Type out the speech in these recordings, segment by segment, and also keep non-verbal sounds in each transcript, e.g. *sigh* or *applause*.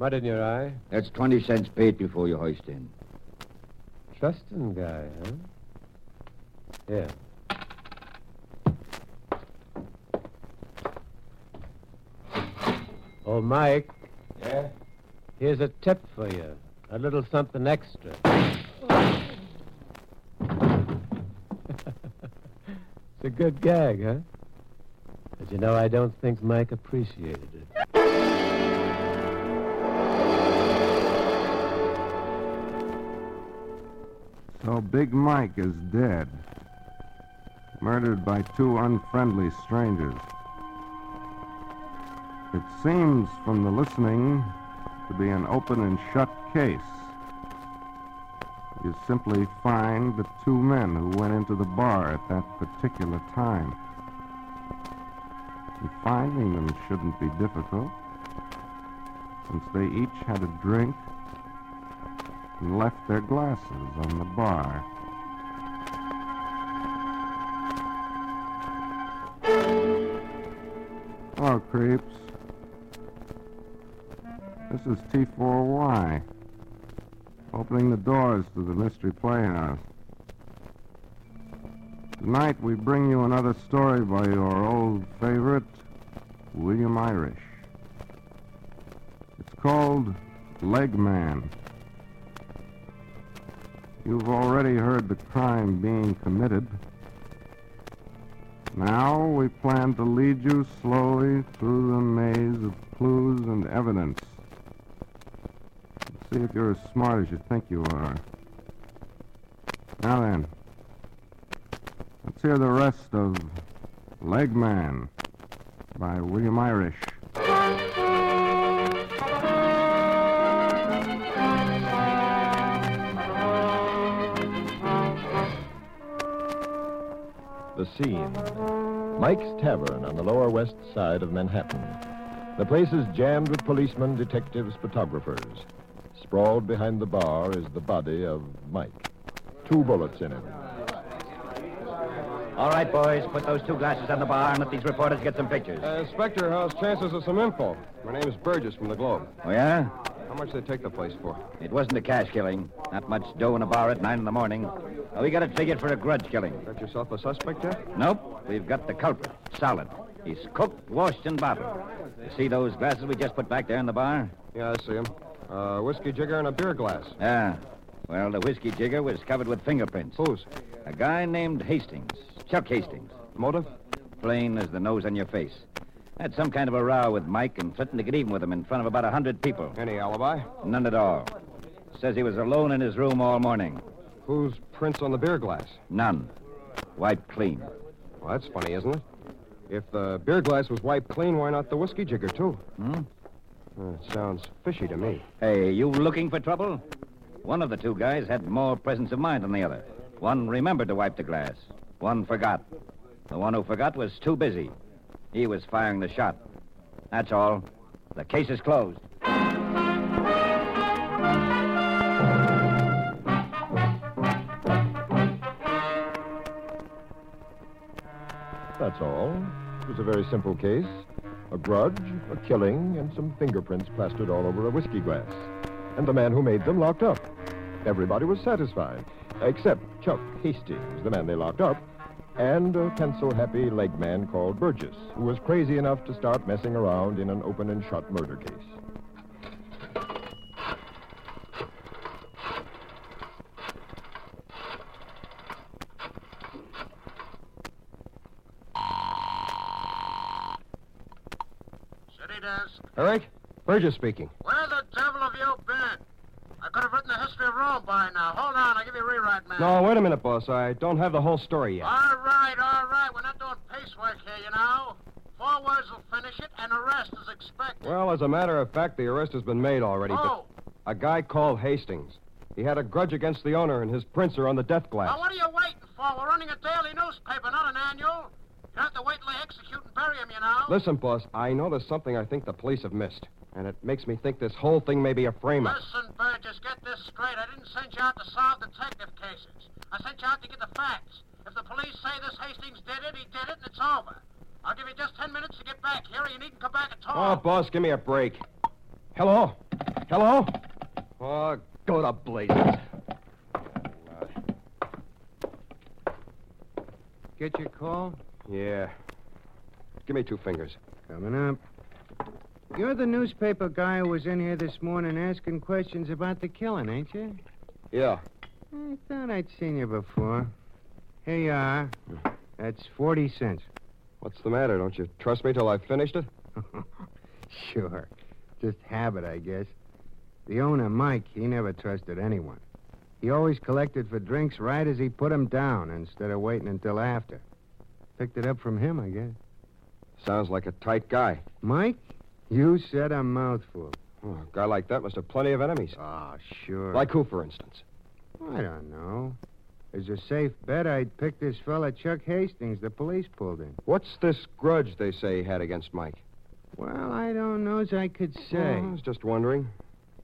Mud in your eye? That's 20 cents paid before you hoist in. Trusting guy, huh? Yeah. Oh, Mike. Yeah? Here's a tip for you. A little something extra. *laughs* it's a good gag, huh? But you know, I don't think Mike appreciated it. So Big Mike is dead. Murdered by two unfriendly strangers. It seems from the listening to be an open and shut case. You simply find the two men who went into the bar at that particular time. And finding them shouldn't be difficult, since they each had a drink and left their glasses on the bar. Hello, creeps. This is T4Y, opening the doors to the Mystery Playhouse. Tonight we bring you another story by your old favorite, William Irish. It's called Leg Man. You've already heard the crime being committed. Now we plan to lead you slowly through the maze of clues and evidence. See if you're as smart as you think you are. Now then, let's hear the rest of Leg Man by William Irish. The scene Mike's Tavern on the Lower West Side of Manhattan. The place is jammed with policemen, detectives, photographers. Sprawled behind the bar is the body of Mike. Two bullets in him. All right, boys, put those two glasses on the bar and let these reporters get some pictures. Uh, Inspector, how's chances of some info? My name is Burgess from the Globe. Oh, yeah? How much did they take the place for? It wasn't a cash killing. Not much dough in a bar at 9 in the morning. Uh, we got it figured for a grudge killing. Got yourself a suspect yet? Nope, we've got the culprit. Solid. He's cooked, washed, and bottled. You see those glasses we just put back there in the bar? Yeah, I see him. Uh, whiskey jigger and a beer glass. Yeah. Well, the whiskey jigger was covered with fingerprints. Whose? A guy named Hastings. Chuck Hastings. Motive? Plain as the nose on your face. Had some kind of a row with Mike and threatened to get even with him in front of about a hundred people. Any alibi? None at all. Says he was alone in his room all morning. Whose prints on the beer glass? None. Wiped clean. Well, that's funny, isn't it? If the beer glass was wiped clean, why not the whiskey jigger, too? Hmm? Uh, it sounds fishy to me. Hey, you looking for trouble? One of the two guys had more presence of mind than the other. One remembered to wipe the glass. One forgot. The one who forgot was too busy. He was firing the shot. That's all. The case is closed. That's all. It was a very simple case. A grudge, a killing, and some fingerprints plastered all over a whiskey glass. And the man who made them locked up. Everybody was satisfied, except Chuck Hastings, the man they locked up, and a pencil-happy leg man called Burgess, who was crazy enough to start messing around in an open and shut murder case. City desk. Eric? Burgess speaking. Where the devil have you been? I could have written the history of Rome by now. Hold on, I'll give you a rewrite, man. No, wait a minute, boss. I don't have the whole story yet. All right, all right. We're not doing piecework here, you know. Four hours will finish it, and arrest is expected. Well, as a matter of fact, the arrest has been made already. oh, a guy called Hastings. He had a grudge against the owner, and his prints are on the death glass. now what are you waiting for? We're running a daily newspaper, not an annual. You have to wait till they execute and bury him, you know. Listen, boss, I noticed something I think the police have missed, and it makes me think this whole thing may be a frame-up. Listen, Burgess, get this straight. I didn't send you out to solve detective cases. I sent you out to get the facts. If the police say this Hastings did it, he did it, and it's over. I'll give you just ten minutes to get back here, or you needn't come back at Oh, all. boss, give me a break. Hello? Hello? Oh, go to blazes. Get your call? Yeah. Give me two fingers. Coming up. You're the newspaper guy who was in here this morning asking questions about the killing, ain't you? Yeah. I thought I'd seen you before. Here you are. Hmm. That's 40 cents. What's the matter? Don't you trust me till I've finished it? *laughs* sure. Just habit, I guess. The owner, Mike, he never trusted anyone. He always collected for drinks right as he put 'em down instead of waiting until after. Picked it up from him, I guess. Sounds like a tight guy. Mike, you said a mouthful. Oh, a guy like that must have plenty of enemies. Oh, sure. Like who, for instance? I don't know. As a safe bet, I'd pick this fella Chuck Hastings the police pulled in. What's this grudge they say he had against Mike? Well, I don't know as I could say. I was just wondering.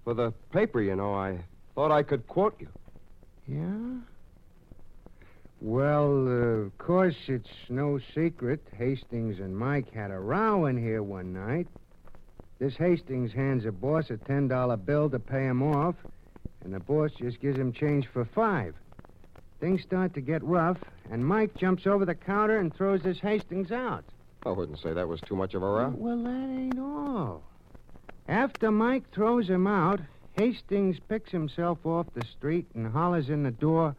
For the paper, you know, I thought I could quote you. Yeah? Well, uh, of course, it's no secret. Hastings and Mike had a row in here one night. This Hastings hands a boss a $10 bill to pay him off, and the boss just gives him change for five. Things start to get rough, and Mike jumps over the counter and throws this Hastings out. I wouldn't say that was too much of a row. Well, that ain't all. After Mike throws him out, Hastings picks himself off the street and hollers in the door,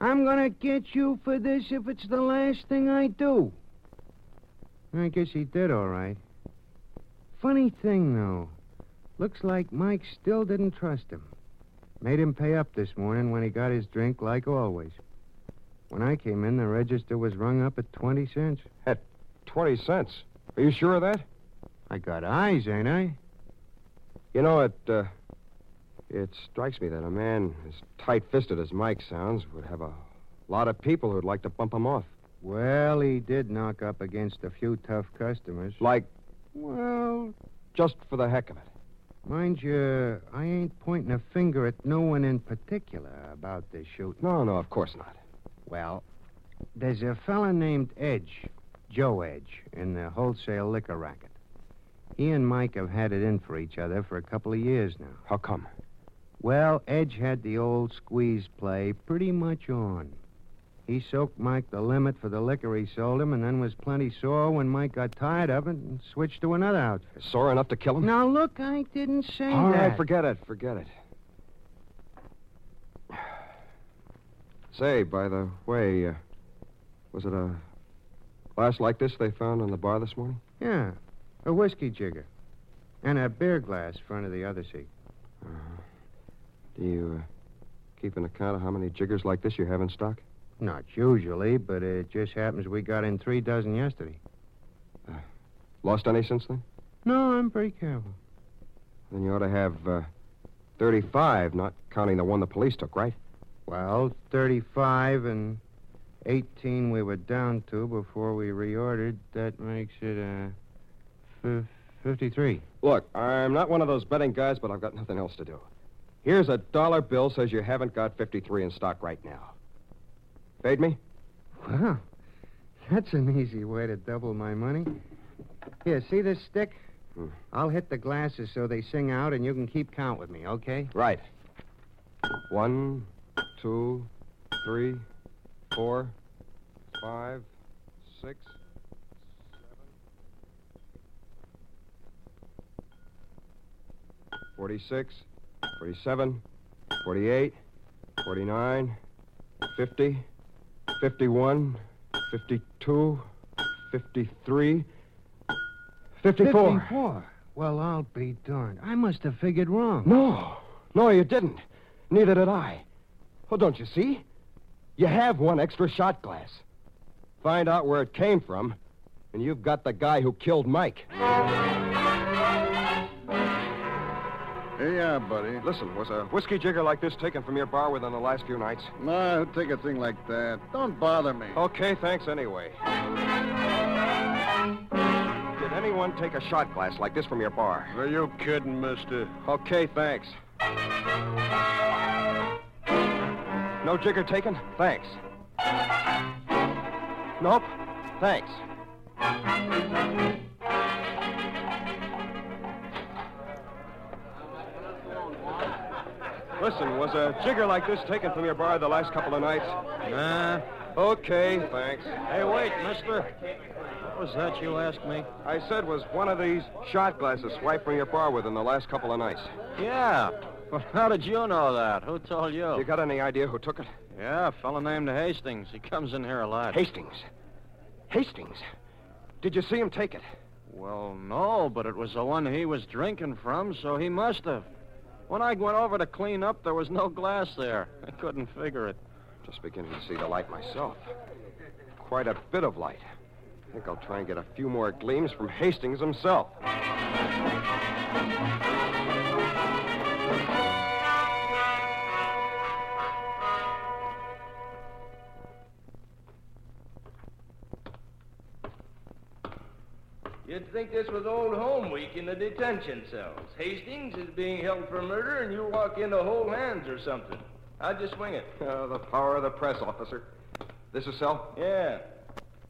I'm gonna get you for this if it's the last thing I do. I guess he did all right. Funny thing, though. Looks like Mike still didn't trust him. Made him pay up this morning when he got his drink, like always. When I came in, the register was rung up at 20 cents. At Twenty cents. Are you sure of that? I got eyes, ain't I? You know, it, uh, it strikes me that a man as tight-fisted as Mike sounds would have a lot of people who'd like to bump him off. Well, he did knock up against a few tough customers. Like, Well, just for the heck of it. Mind you, I ain't pointing a finger at no one in particular about this shooting. No, no, of course not. Well, there's a fella named Edge, Joe Edge, in the wholesale liquor racket. He and Mike have had it in for each other for a couple of years now. How come? Well, Edge had the old squeeze play pretty much on. He soaked Mike the limit for the liquor he sold him, and then was plenty sore when Mike got tired of it and switched to another outfit. Sore enough to kill him? Now, look, I didn't say All that. right, forget it. Forget it. Say, by the way, uh, was it a glass like this they found in the bar this morning? Yeah, a whiskey jigger. And a beer glass in front of the other seat. Uh-huh. Do you uh, keep an account of how many jiggers like this you have in stock? Not usually, but it just happens we got in three dozen yesterday. Lost any since then? No, I'm pretty careful. Then you ought to have uh, 35, not counting the one the police took, right? Well, 35 and 18 we were down to before we reordered. That makes it, uh, f- 53. Look, I'm not one of those betting guys, but I've got nothing else to do. Here's a dollar bill says you haven't got 53 in stock right now. Paid me? Well, that's an easy way to double my money. Here, see this stick? Hmm. I'll hit the glasses so they sing out, and you can keep count with me, okay? Right. One, two, three, four, five, six, seven, forty-six, forty-seven, forty-eight, forty-nine, fifty, fifty-one, fifty-two, fifty-three, fifty-four. 54. Well, I'll be darned. I must have figured wrong. No, no, you didn't. Neither did I. Well, don't you see? You have one extra shot glass. Find out where it came from, And you've got the guy who killed Mike. Yeah, buddy. Listen, was a whiskey jigger like this taken from your bar within the last few nights? No, take a thing like that. Don't bother me. Okay, thanks anyway. Did anyone take a shot glass like this from your bar? Are you kidding, mister? Okay, thanks. No jigger taken? Thanks. Nope. Thanks. Listen, was a jigger like this taken from your bar the last couple of nights? Nah. Okay, thanks. Hey, wait, mister. What was that you asked me? I said, was one of these shot glasses swiped from your bar within the last couple of nights? Yeah. Well, how did you know that? Who told you? You got any idea who took it? Yeah, a fellow named Hastings. He comes in here a lot. Hastings. Hastings. Did you see him take it? Well, no, but it was the one he was drinking from, so he must have. When I went over to clean up, there was no glass there. I couldn't figure it. Just beginning to see the light myself. Quite a bit of light. I think I'll try and get a few more gleams from Hastings himself. You'd think this was old home week in the detention cells. Hastings is being held for murder, and you walk into whole hands or something. How'd you swing it? *laughs* Uh, the power of the press, officer. This is cell? Yeah.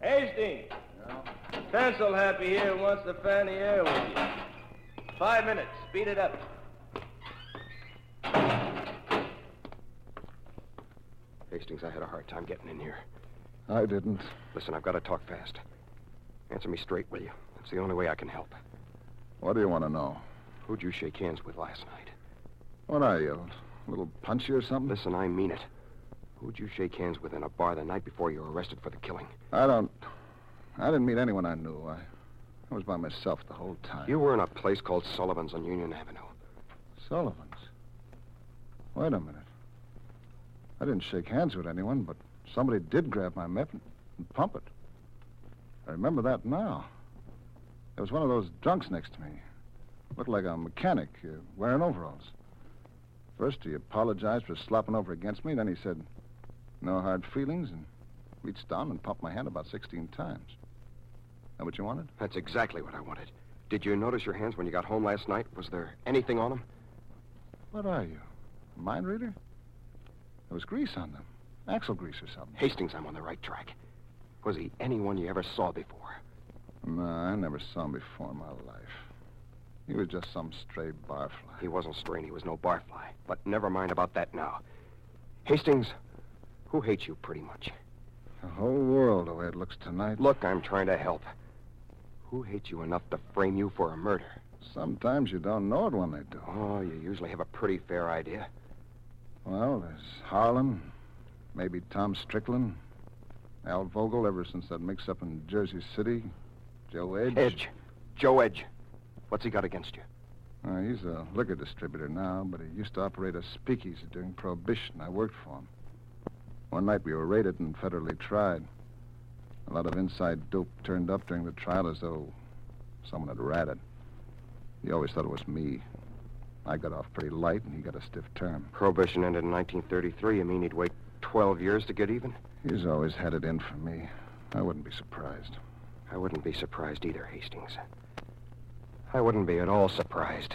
Hastings! Pencil Happy here wants to fan the air with you. Five minutes. Speed it up. Hastings, I had a hard time getting in here. I didn't. Listen, I've got to talk fast. Answer me straight, will you? It's the only way I can help. What do you want to know? Who'd you shake hands with last night? What are you? A little punchy or something? Listen, I mean it. Who'd you shake hands with in a bar the night before you were arrested for the killing? I don't. I didn't meet anyone I knew. I, I was by myself the whole time. You were in a place called Sullivan's on Union Avenue. Sullivan's? Wait a minute. I didn't shake hands with anyone, but somebody did grab my and, and pump it. I remember that now. There was one of those drunks next to me. Looked like a mechanic uh, wearing overalls. First, he apologized for slopping over against me. Then he said, no hard feelings, and reached down and pumped my hand about 16 times. That what you wanted? That's exactly what I wanted. Did you notice your hands when you got home last night? Was there anything on them? What are you? A mind reader? There was grease on them. Axle grease or something. Hastings, I'm on the right track. Was he anyone you ever saw before? No, I never saw him before in my life. He was just some stray barfly. He wasn't straying. He was no barfly. But never mind about that now. Hastings, who hates you pretty much? The whole world, the way it looks tonight. Look, I'm trying to help. Who hates you enough to frame you for a murder? Sometimes you don't know it when they do. Oh, you usually have a pretty fair idea. Well, there's Harlan, maybe Tom Strickland, Al Vogel ever since that mix-up in Jersey City, Joe Edge. Edge. Joe Edge. What's he got against you? Uh, he's a liquor distributor now, but he used to operate a speakeasy during Prohibition. I worked for him. One night we were raided and federally tried. A lot of inside dope turned up during the trial as though someone had ratted. He always thought it was me. I got off pretty light, and he got a stiff term. Prohibition ended in 1933. You mean he'd wait 12 years to get even? He's always had it in for me. I wouldn't be surprised. I wouldn't be surprised either, Hastings. I wouldn't be at all surprised.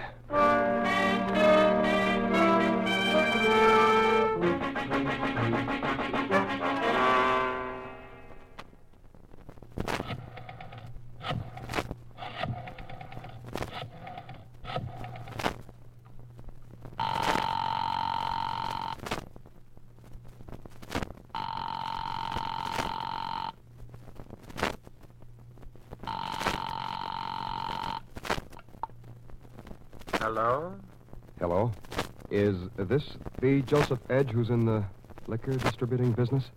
Is this the Joseph Edge who's in the liquor distributing business?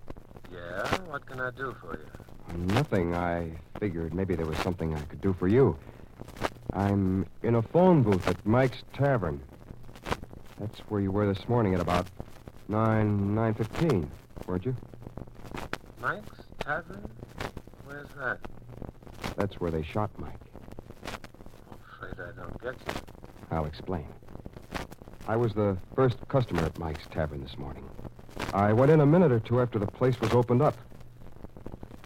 Yeah? What can I do for you? Nothing. I figured maybe there was something I could do for you. I'm in a phone booth at Mike's Tavern. That's where you were this morning at about 9, 9.15, weren't you? Mike's Tavern? Where's that? That's where they shot Mike. I'm afraid I don't get you. I'll explain. I was the first customer at Mike's Tavern this morning. I went in a minute or two after the place was opened up.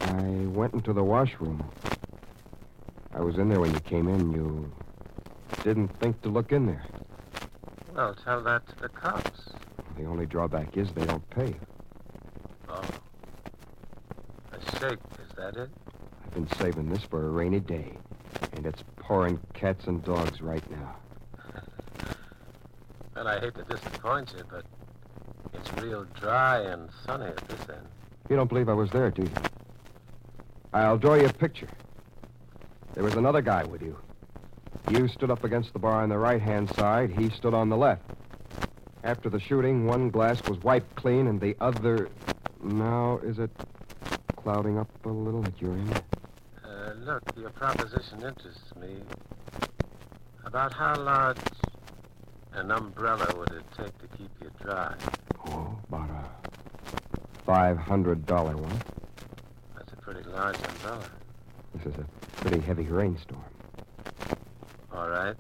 I went into the washroom. I was in there when you came in. You didn't think to look in there. Well, tell that to the cops. The only drawback is they don't pay. Oh. A shake, is that it? I've been saving this for a rainy day, and it's pouring cats and dogs right now. Well, I hate to disappoint you, but it's real dry and sunny at this end. You don't believe I was there, do you? I'll draw you a picture. There was another guy with you. You stood up against the bar on the right-hand side. He stood on the left. After the shooting, one glass was wiped clean, and the other... Now, is it clouding up a little at your end? Uh, look, your proposition interests me. About how large an umbrella would it take to keep you dry? Oh, about a $500 one. That's a pretty large umbrella. This is a pretty heavy rainstorm. All right.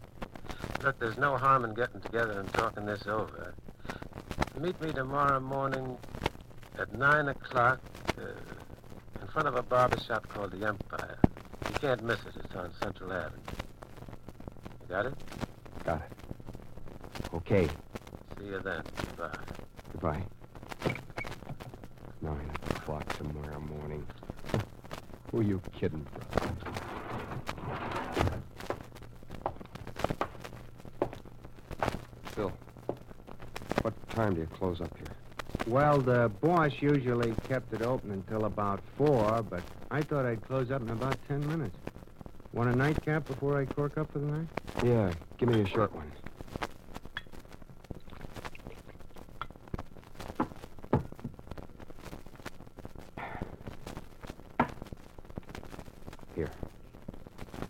Look, there's no harm in getting together and talking this over. Meet me tomorrow morning at 9 o'clock uh, in front of a barber shop called the Empire. You can't miss it. It's on Central Avenue. You got it? Got it. Okay. See you then. Bye. Goodbye. Nine o'clock tomorrow morning. *laughs* Who are you kidding, bro? Phil, what time do you close up here? Well, the boss usually kept it open until about four, but I thought I'd close up in about ten minutes. Want a nightcap before I cork up for the night? Yeah, give me a short one. Here.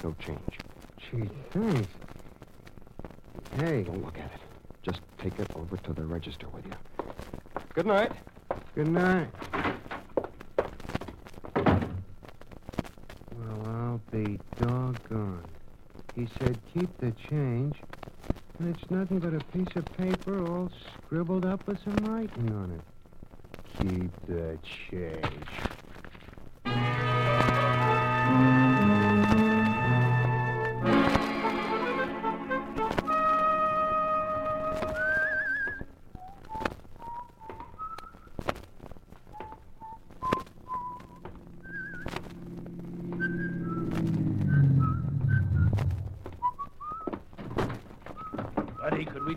No change. Gee, thanks. Hey. Don't look at it. Just take it over to the register with you. Good night. Good night. Well, I'll be doggone. He said keep the change, and it's nothing but a piece of paper all scribbled up with some writing on it. Keep the change.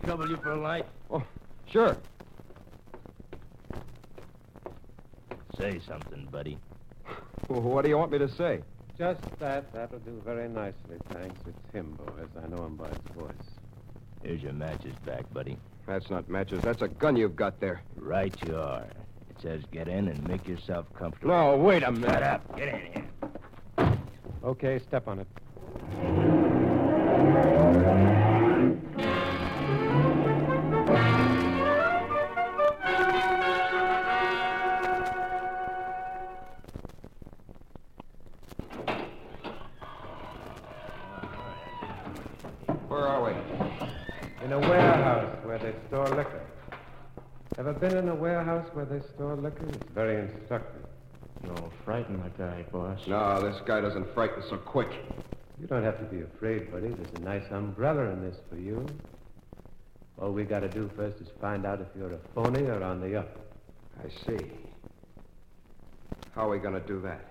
Trouble you for a light? Oh, sure. Say something, buddy. Well, what do you want me to say? Just that. That'll do very nicely, thanks. It's him, Boaz. I know him by his voice. Here's your matches back, buddy. That's not matches. That's a gun you've got there. Right you are. It says get in and make yourself comfortable. No, wait a minute. Shut up. Get in here. Okay, step on it. Where are we? In a warehouse where they store liquor. Ever been in a warehouse where they store liquor? It's very instructive. You'll frighten the guy, boss. No, this guy doesn't frighten so quick. You don't have to be afraid, buddy. There's a nice umbrella in this for you. All we got to do first is find out if you're a phony or on the up. I see. How are we going to do that?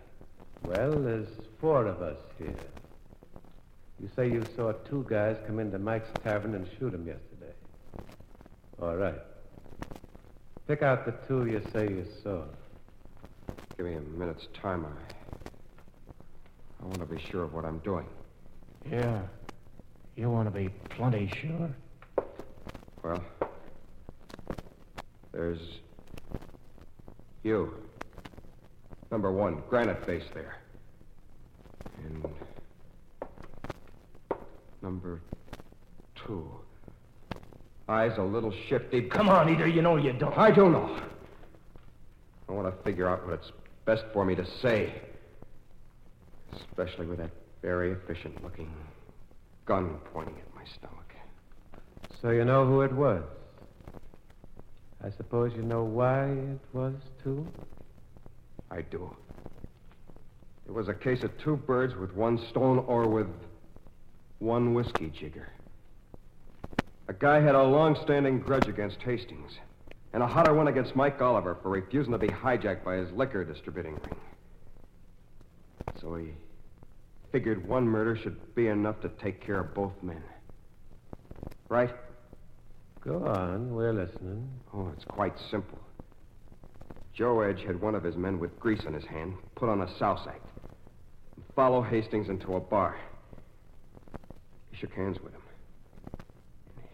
Well, there's four of us here. You say you saw two guys come into Mike's tavern and shoot him yesterday. All right. Pick out the two you say you saw. Give me a minute's time. I, I want to be sure of what I'm doing. Yeah. You want to be plenty sure? Well, there's you. Number one, granite face there. And number two. Eyes a little shifty. Come on, either you know or you don't. I don't know. I want to figure out what it's best for me to say. Especially with that Very efficient looking. Gun pointing at my stomach. So you know who it was? I suppose you know why it was, too? I do. It was a case of two birds with one stone or with one whiskey jigger. A guy had a long-standing grudge against Hastings, and a hotter one against Mike Oliver for refusing to be hijacked by his liquor distributing ring. So he figured one murder should be enough to take care of both men. Right? Go on, we're listening. Oh, it's quite simple. Joe Edge had one of his men with grease on his hand put on a souse act and follow Hastings into a bar. He shook hands with him.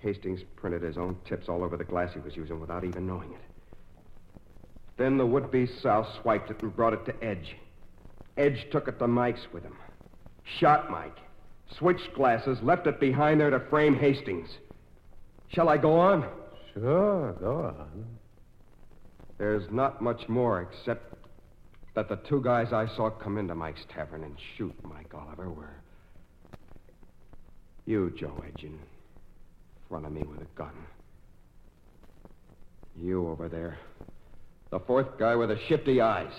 Hastings printed his own tips all over the glass he was using without even knowing it. Then the would-be souse swiped it and brought it to Edge. Edge took it to Mike's with him. Shot Mike. Switched glasses, left it behind there to frame Hastings. Shall I go on? Sure, go on. There's not much more except that the two guys I saw come into Mike's tavern and shoot Mike Oliver were you, Joe Edge, in front of me with a gun. You over there. The fourth guy with the shifty eyes.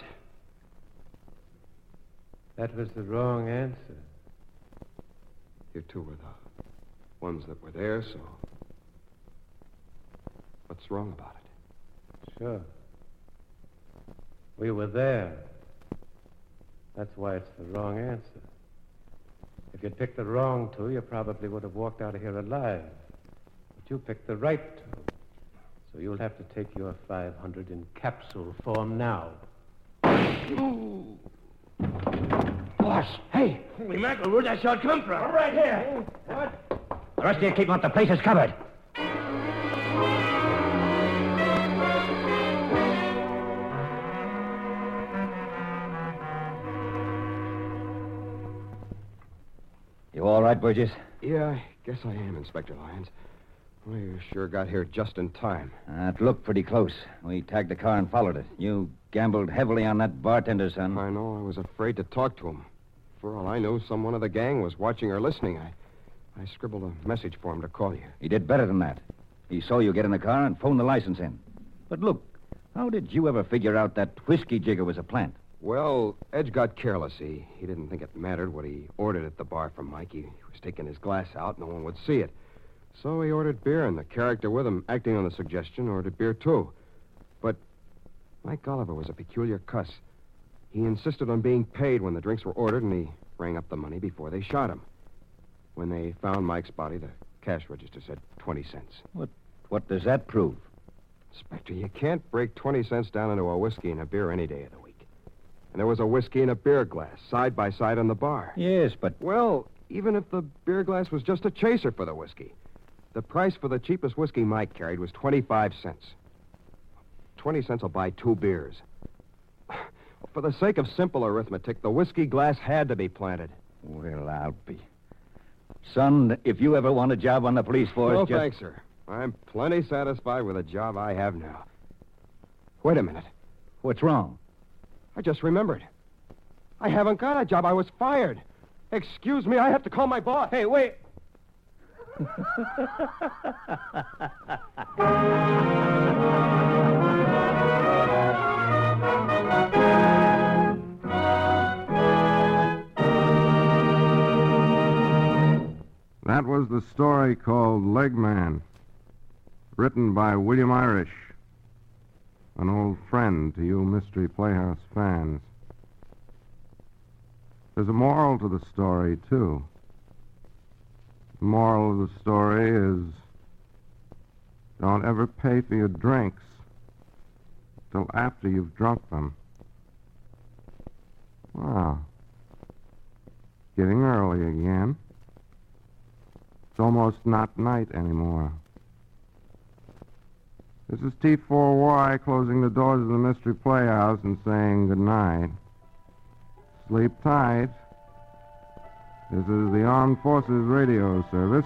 That was the wrong answer. You two were the ones that were there, so. What's wrong about it? Sure. We were there. That's why it's the wrong answer. If you'd picked the wrong two, you probably would have walked out of here alive. But you picked the right two. So you'll have to take your 500 in capsule form now. Boss, hey, Holy mackerel, where'd that shot come from? Right here. What? the rest of you keep them up. The place is covered. Right, Burgess? Yeah, I guess I am, Inspector Lyons. Well, you sure got here just in time. Uh, it looked pretty close. We tagged the car and followed it. You gambled heavily on that bartender, son. I know. I was afraid to talk to him. For all I knew, some one of the gang was watching or listening. I, I scribbled a message for him to call you. He did better than that. He saw you get in the car and phoned the license in. But look, how did you ever figure out that whiskey jigger was a plant? Well, Edge got careless. He, he didn't think it mattered what he ordered at the bar from Mike. He was taking his glass out. No one would see it. So he ordered beer, and the character with him, acting on the suggestion, ordered beer, too. But Mike Oliver was a peculiar cuss. He insisted on being paid when the drinks were ordered, and he rang up the money before they shot him. When they found Mike's body, the cash register said 20 cents. What, what does that prove? Inspector, you can't break 20 cents down into a whiskey and a beer any day of the week. And there was a whiskey and a beer glass, side by side on the bar. Yes, but. Well, even if the beer glass was just a chaser for the whiskey, the price for the cheapest whiskey Mike carried was 25 cents. 20 cents will buy two beers. *sighs* For the sake of simple arithmetic, the whiskey glass had to be planted. Well, I'll be. Son, if you ever want a job on the police force. No, just... thanks, sir. I'm plenty satisfied with the job I have now. Wait a minute. What's wrong? I just remembered. I haven't got a job. I was fired. Excuse me, I have to call my boss. Hey, wait. That was the story called Leg Man, written by William Irish, an old friend to you Mystery Playhouse fans. There's a moral to the story, too. The moral of the story is don't ever pay for your drinks till after you've drunk them. Wow. Getting early again. It's almost not night anymore. This is T4Y closing the doors of the Mystery Playhouse and saying good night. Sleep tight. This is the Armed Forces Radio Service.